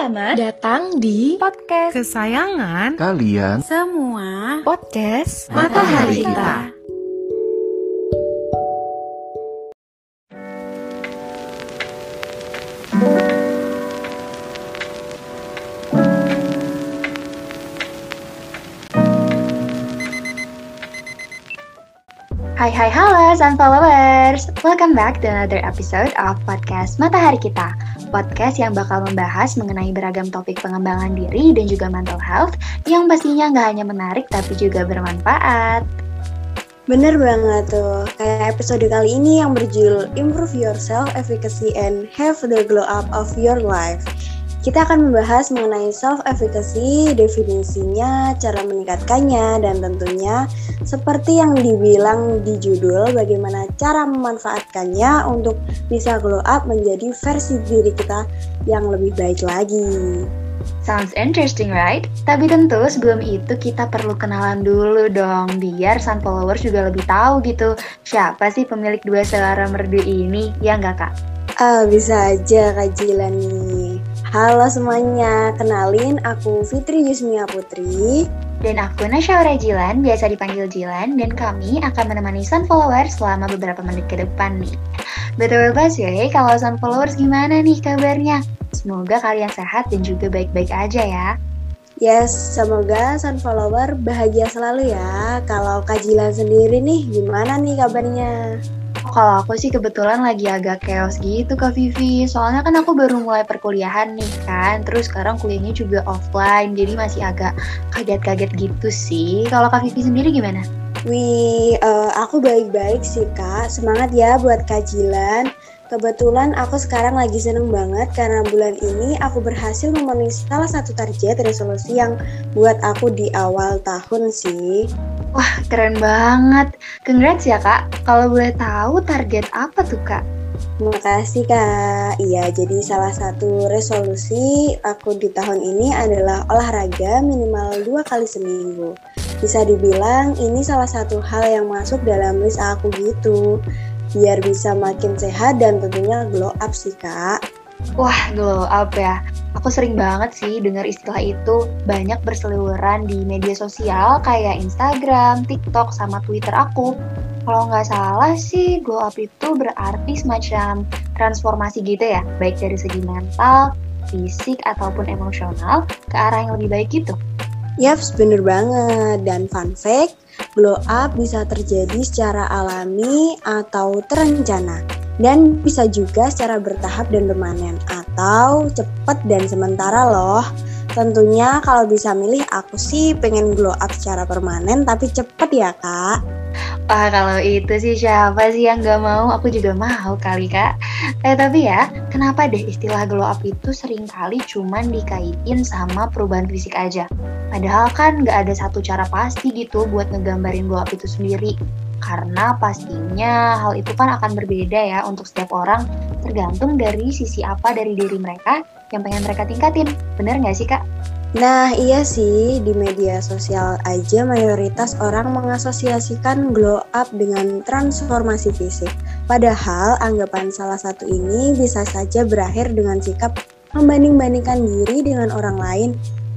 Selamat datang di podcast kesayangan kalian semua podcast Matahari Kita. Hai hai halo Sun Followers Welcome back to another episode of podcast Matahari Kita Podcast yang bakal membahas mengenai beragam topik pengembangan diri dan juga mental health Yang pastinya nggak hanya menarik tapi juga bermanfaat. Bener banget tuh, kayak episode kali ini yang berjudul Improve Yourself, Efficacy, and Have the Glow Up of Your Life kita akan membahas mengenai self-efficacy, definisinya, cara meningkatkannya, dan tentunya seperti yang dibilang di judul, bagaimana cara memanfaatkannya untuk bisa glow up menjadi versi diri kita yang lebih baik lagi. Sounds interesting, right? Tapi tentu sebelum itu kita perlu kenalan dulu dong, biar sun followers juga lebih tahu gitu siapa sih pemilik dua suara merdu ini, ya nggak kak? Ah, bisa aja Kak nih. Halo semuanya, kenalin aku Fitri Yusmia Putri. Dan aku Nasya Jilan, biasa dipanggil Jilan, dan kami akan menemani Sun Followers selama beberapa menit ke depan nih. Betul banget sih, kalau Sun Followers gimana nih kabarnya? Semoga kalian sehat dan juga baik-baik aja ya. Yes, semoga Sun Follower bahagia selalu ya. Kalau Kak Jilan sendiri nih, gimana nih kabarnya? Kalau aku sih kebetulan lagi agak chaos gitu Kak Vivi. Soalnya kan aku baru mulai perkuliahan nih kan. Terus sekarang kuliahnya juga offline Jadi masih agak kaget-kaget gitu sih. Kalau Kak Vivi sendiri gimana? Wih, uh, aku baik-baik sih kak. Semangat ya buat kajilan Kebetulan aku sekarang lagi seneng banget karena bulan ini aku berhasil memenuhi salah satu target resolusi yang buat aku di awal tahun sih. Wah, keren banget. Congrats ya, Kak. Kalau boleh tahu target apa tuh, Kak? Makasih Kak. Iya, jadi salah satu resolusi aku di tahun ini adalah olahraga minimal dua kali seminggu. Bisa dibilang ini salah satu hal yang masuk dalam list aku gitu biar bisa makin sehat dan tentunya glow up sih kak. Wah, glow up ya. Aku sering banget sih dengar istilah itu banyak berseliweran di media sosial kayak Instagram, TikTok, sama Twitter aku. Kalau nggak salah sih, glow up itu berarti semacam transformasi gitu ya, baik dari segi mental, fisik, ataupun emosional ke arah yang lebih baik gitu. Yaps, bener banget. Dan fun fact, glow up bisa terjadi secara alami atau terencana. Dan bisa juga secara bertahap dan permanen atau cepat dan sementara loh. Tentunya kalau bisa milih aku sih pengen glow up secara permanen tapi cepet ya kak. Wah kalau itu sih siapa sih yang gak mau? Aku juga mau kali kak. Eh tapi ya, kenapa deh istilah glow up itu sering kali cuman dikaitin sama perubahan fisik aja? Padahal kan gak ada satu cara pasti gitu buat ngegambarin glow up itu sendiri. Karena pastinya hal itu kan akan berbeda ya untuk setiap orang tergantung dari sisi apa dari diri mereka yang pengen mereka tingkatin. Bener nggak sih kak? Nah iya sih, di media sosial aja mayoritas orang mengasosiasikan glow up dengan transformasi fisik. Padahal anggapan salah satu ini bisa saja berakhir dengan sikap membanding-bandingkan diri dengan orang lain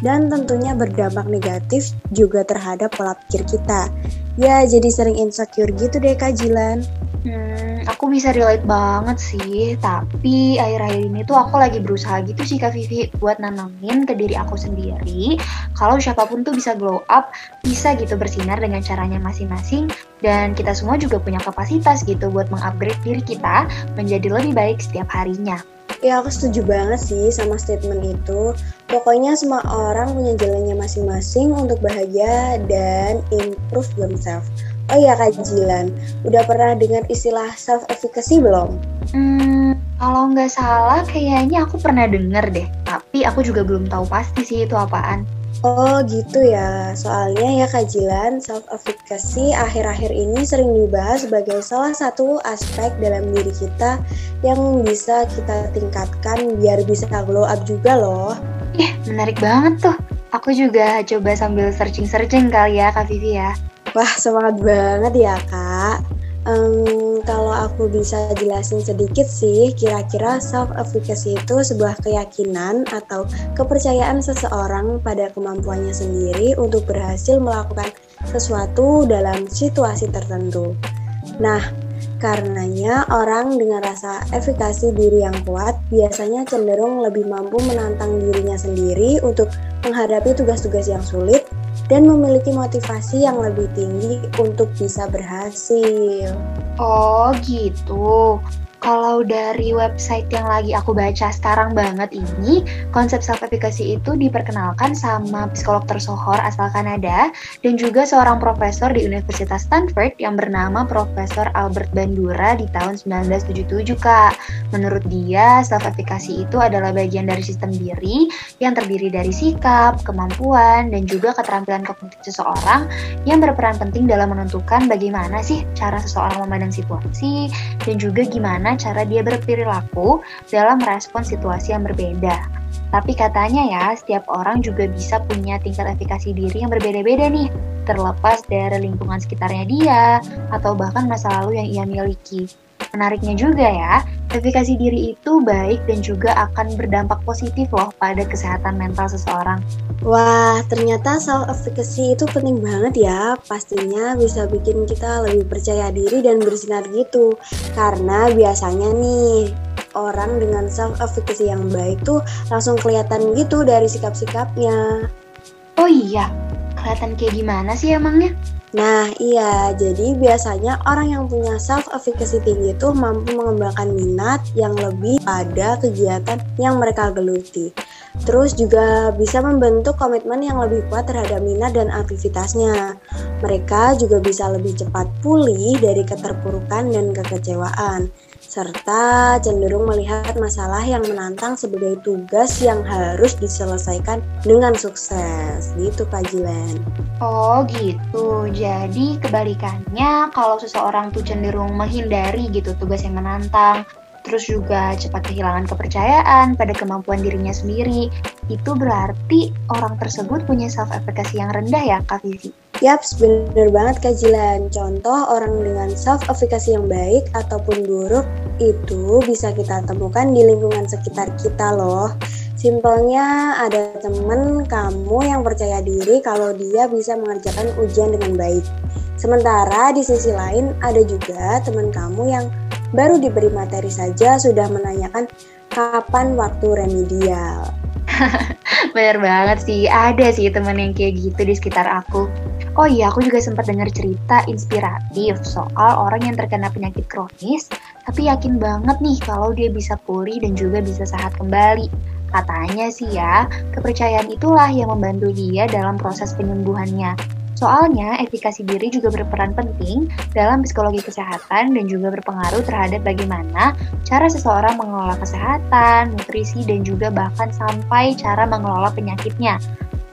dan tentunya berdampak negatif juga terhadap pola pikir kita. Ya, jadi sering insecure gitu deh Kak Jilan. Hmm, aku bisa relate banget sih, tapi akhir-akhir ini tuh aku lagi berusaha gitu sih Kak Vivi buat nanamin ke diri aku sendiri kalau siapa pun tuh bisa glow up, bisa gitu bersinar dengan caranya masing-masing dan kita semua juga punya kapasitas gitu buat mengupgrade diri kita menjadi lebih baik setiap harinya. Ya aku setuju banget sih sama statement itu. Pokoknya semua orang punya jalannya masing-masing untuk bahagia dan improve themselves. Oh iya Kak Jilan, udah pernah dengar istilah self-efficacy belum? Hmm, kalau nggak salah kayaknya aku pernah denger deh. Tapi aku juga belum tahu pasti sih itu apaan. Oh gitu ya, soalnya ya kajilan self-efficacy akhir-akhir ini sering dibahas sebagai salah satu aspek dalam diri kita yang bisa kita tingkatkan biar bisa glow up juga loh. Ih, menarik banget tuh. Aku juga coba sambil searching-searching kali ya Kak Vivi ya. Wah, semangat banget ya Kak. Um, kalau aku bisa jelasin sedikit sih, kira-kira self-efficacy itu sebuah keyakinan atau kepercayaan seseorang pada kemampuannya sendiri untuk berhasil melakukan sesuatu dalam situasi tertentu. Nah, Karenanya, orang dengan rasa efikasi diri yang kuat biasanya cenderung lebih mampu menantang dirinya sendiri untuk menghadapi tugas-tugas yang sulit dan memiliki motivasi yang lebih tinggi untuk bisa berhasil. Oh, gitu. Kalau dari website yang lagi aku baca sekarang banget ini, konsep self-efficacy itu diperkenalkan sama psikolog tersohor asal Kanada dan juga seorang profesor di Universitas Stanford yang bernama Profesor Albert Bandura di tahun 1977, Kak. Menurut dia, self-efficacy itu adalah bagian dari sistem diri yang terdiri dari sikap, kemampuan, dan juga keterampilan kognitif seseorang yang berperan penting dalam menentukan bagaimana sih cara seseorang memandang situasi dan juga gimana cara dia berperilaku dalam merespon situasi yang berbeda. Tapi katanya ya, setiap orang juga bisa punya tingkat efikasi diri yang berbeda-beda nih, terlepas dari lingkungan sekitarnya dia, atau bahkan masa lalu yang ia miliki. Menariknya juga ya, efikasi diri itu baik dan juga akan berdampak positif loh pada kesehatan mental seseorang. Wah, ternyata self-efficacy itu penting banget ya. Pastinya bisa bikin kita lebih percaya diri dan bersinar gitu. Karena biasanya nih, orang dengan self-efficacy yang baik tuh langsung kelihatan gitu dari sikap-sikapnya. Oh iya, kelihatan kayak gimana sih emangnya? Nah, iya. Jadi biasanya orang yang punya self efficacy tinggi itu mampu mengembangkan minat yang lebih pada kegiatan yang mereka geluti. Terus juga bisa membentuk komitmen yang lebih kuat terhadap minat dan aktivitasnya. Mereka juga bisa lebih cepat pulih dari keterpurukan dan kekecewaan serta cenderung melihat masalah yang menantang sebagai tugas yang harus diselesaikan dengan sukses. Gitu Kak Jilen. Oh gitu, jadi kebalikannya kalau seseorang tuh cenderung menghindari gitu tugas yang menantang, terus juga cepat kehilangan kepercayaan pada kemampuan dirinya sendiri, itu berarti orang tersebut punya self-efficacy yang rendah ya Kak Vivi? Yaps, bener banget Kak Jilan. Contoh orang dengan self-efficacy yang baik ataupun buruk itu bisa kita temukan di lingkungan sekitar kita loh. Simpelnya ada temen kamu yang percaya diri kalau dia bisa mengerjakan ujian dengan baik. Sementara di sisi lain ada juga teman kamu yang baru diberi materi saja sudah menanyakan kapan waktu remedial. Bener banget sih, ada sih temen yang kayak gitu di sekitar aku. Oh iya, aku juga sempat dengar cerita inspiratif soal orang yang terkena penyakit kronis, tapi yakin banget nih kalau dia bisa pulih dan juga bisa sehat kembali. Katanya sih ya, kepercayaan itulah yang membantu dia dalam proses penyembuhannya. Soalnya, efikasi diri juga berperan penting dalam psikologi kesehatan dan juga berpengaruh terhadap bagaimana cara seseorang mengelola kesehatan, nutrisi, dan juga bahkan sampai cara mengelola penyakitnya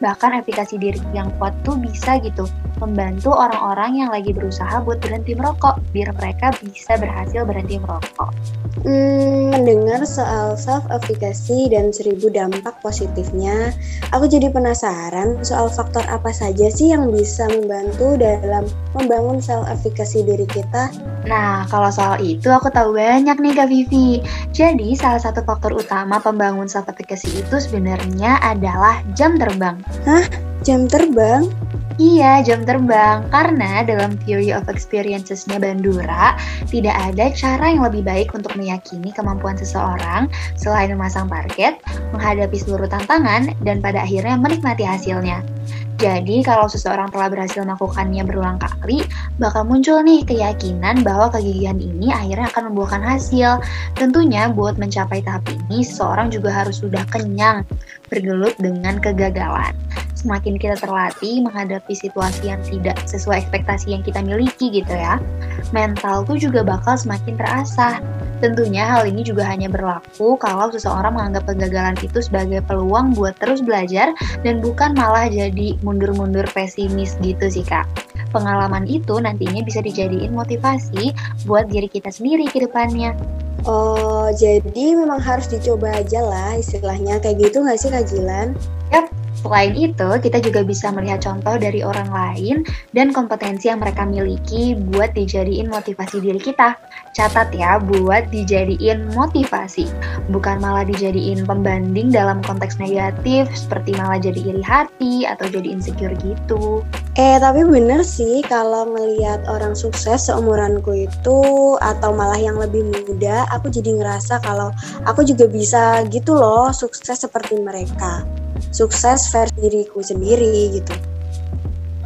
bahkan efikasi diri yang kuat tuh bisa gitu membantu orang-orang yang lagi berusaha buat berhenti merokok biar mereka bisa berhasil berhenti merokok. Hmm, mendengar soal self efficacy dan seribu dampak positifnya, aku jadi penasaran soal faktor apa saja sih yang bisa membantu dalam membangun self efficacy diri kita. Nah, kalau soal itu aku tahu banyak nih Kak Vivi. Jadi, salah satu faktor utama pembangun self efficacy itu sebenarnya adalah jam terbang. Hah? Jam terbang? Iya, jam terbang. Karena dalam Theory of Experiences-nya Bandura, tidak ada cara yang lebih baik untuk meyakini kemampuan seseorang selain memasang target, menghadapi seluruh tantangan, dan pada akhirnya menikmati hasilnya. Jadi, kalau seseorang telah berhasil melakukannya berulang kali, bakal muncul nih keyakinan bahwa kegigihan ini akhirnya akan membuahkan hasil. Tentunya, buat mencapai tahap ini, seseorang juga harus sudah kenyang bergelut dengan kegagalan. Semakin kita terlatih menghadapi situasi yang tidak sesuai ekspektasi yang kita miliki gitu ya, mental tuh juga bakal semakin terasah. Tentunya hal ini juga hanya berlaku kalau seseorang menganggap kegagalan itu sebagai peluang buat terus belajar dan bukan malah jadi mundur-mundur pesimis gitu sih kak. Pengalaman itu nantinya bisa dijadiin motivasi buat diri kita sendiri ke depannya. Oh, jadi memang harus dicoba aja lah istilahnya kayak gitu nggak sih Kak Jilan? Yap, Selain itu, kita juga bisa melihat contoh dari orang lain dan kompetensi yang mereka miliki buat dijadiin motivasi diri kita. Catat ya, buat dijadiin motivasi, bukan malah dijadiin pembanding dalam konteks negatif seperti malah jadi iri hati atau jadi insecure gitu. Eh, tapi bener sih kalau ngelihat orang sukses seumuranku itu atau malah yang lebih muda, aku jadi ngerasa kalau aku juga bisa gitu loh, sukses seperti mereka sukses versi diriku sendiri gitu.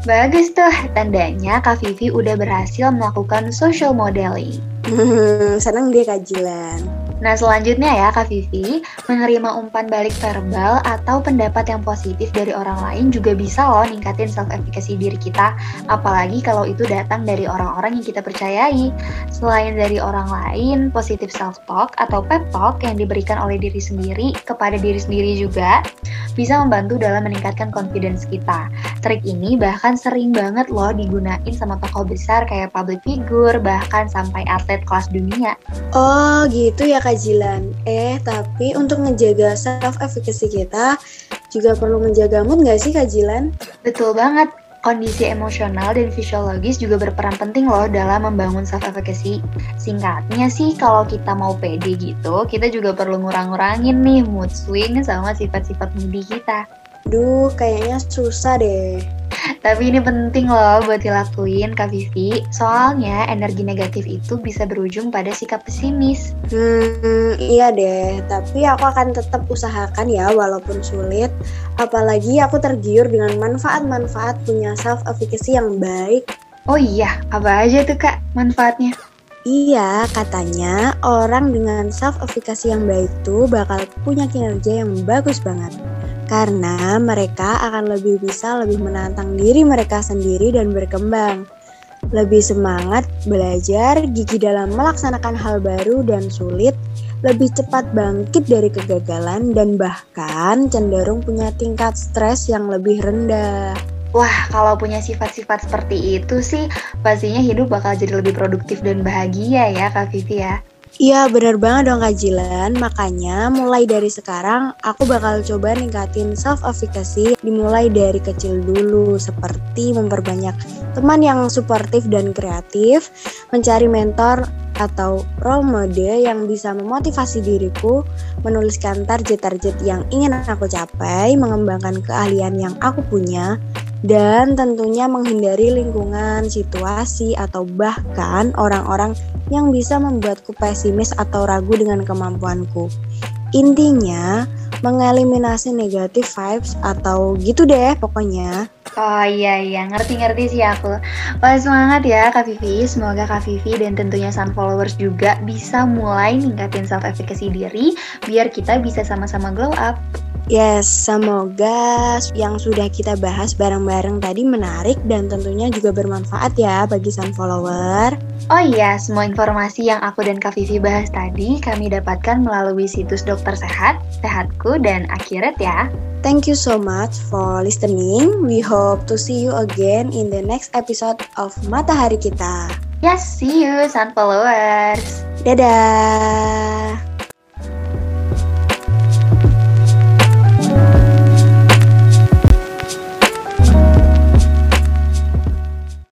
Bagus tuh, tandanya Kak Vivi udah berhasil melakukan social modeling. Senang dia kajilan. Nah selanjutnya ya Kak Vivi, menerima umpan balik verbal atau pendapat yang positif dari orang lain juga bisa loh ningkatin self-efficacy diri kita, apalagi kalau itu datang dari orang-orang yang kita percayai. Selain dari orang lain, positif self-talk atau pep talk yang diberikan oleh diri sendiri kepada diri sendiri juga bisa membantu dalam meningkatkan confidence kita. Trik ini bahkan sering banget loh digunain sama tokoh besar kayak public figure, bahkan sampai atlet kelas dunia. Oh gitu ya Kak Jilan. Eh, tapi untuk menjaga self-efficacy kita, juga perlu menjaga mood nggak sih Kak Jilan? Betul banget. Kondisi emosional dan fisiologis juga berperan penting loh dalam membangun self-efficacy. Singkatnya sih, kalau kita mau pede gitu, kita juga perlu ngurang-ngurangin nih mood swing sama sifat-sifat moody kita. Duh, kayaknya susah deh. Tapi ini penting loh buat dilakuin Kak Vivi, soalnya energi negatif itu bisa berujung pada sikap pesimis. Hmm, iya deh, tapi aku akan tetap usahakan ya walaupun sulit. Apalagi aku tergiur dengan manfaat-manfaat punya self-efficacy yang baik. Oh iya, apa aja tuh Kak manfaatnya? Iya, katanya orang dengan self-efficacy yang baik tuh bakal punya kinerja yang bagus banget karena mereka akan lebih bisa lebih menantang diri mereka sendiri dan berkembang. Lebih semangat belajar, gigi dalam melaksanakan hal baru dan sulit, lebih cepat bangkit dari kegagalan dan bahkan cenderung punya tingkat stres yang lebih rendah. Wah, kalau punya sifat-sifat seperti itu sih, pastinya hidup bakal jadi lebih produktif dan bahagia ya, Kak Vivi ya. Iya bener banget dong Kak Jilan, makanya mulai dari sekarang aku bakal coba ningkatin self-efficacy dimulai dari kecil dulu. Seperti memperbanyak teman yang suportif dan kreatif, mencari mentor atau role model yang bisa memotivasi diriku, menuliskan target-target yang ingin aku capai, mengembangkan keahlian yang aku punya, dan tentunya menghindari lingkungan, situasi, atau bahkan orang-orang yang bisa membuatku pesimis atau ragu dengan kemampuanku. Intinya, mengeliminasi negatif vibes atau gitu deh pokoknya. Oh iya iya, ngerti-ngerti sih aku. Wah semangat ya Kak Vivi, semoga Kak Vivi dan tentunya Sun Followers juga bisa mulai ningkatin self-efficacy diri biar kita bisa sama-sama glow up. Yes, semoga yang sudah kita bahas bareng-bareng tadi menarik dan tentunya juga bermanfaat ya bagi sun follower. Oh iya, semua informasi yang aku dan Kak Vivi bahas tadi kami dapatkan melalui situs Dokter Sehat, Sehatku, dan Akhirat ya. Thank you so much for listening. We hope to see you again in the next episode of Matahari Kita. Yes, see you, sun followers. Dadah.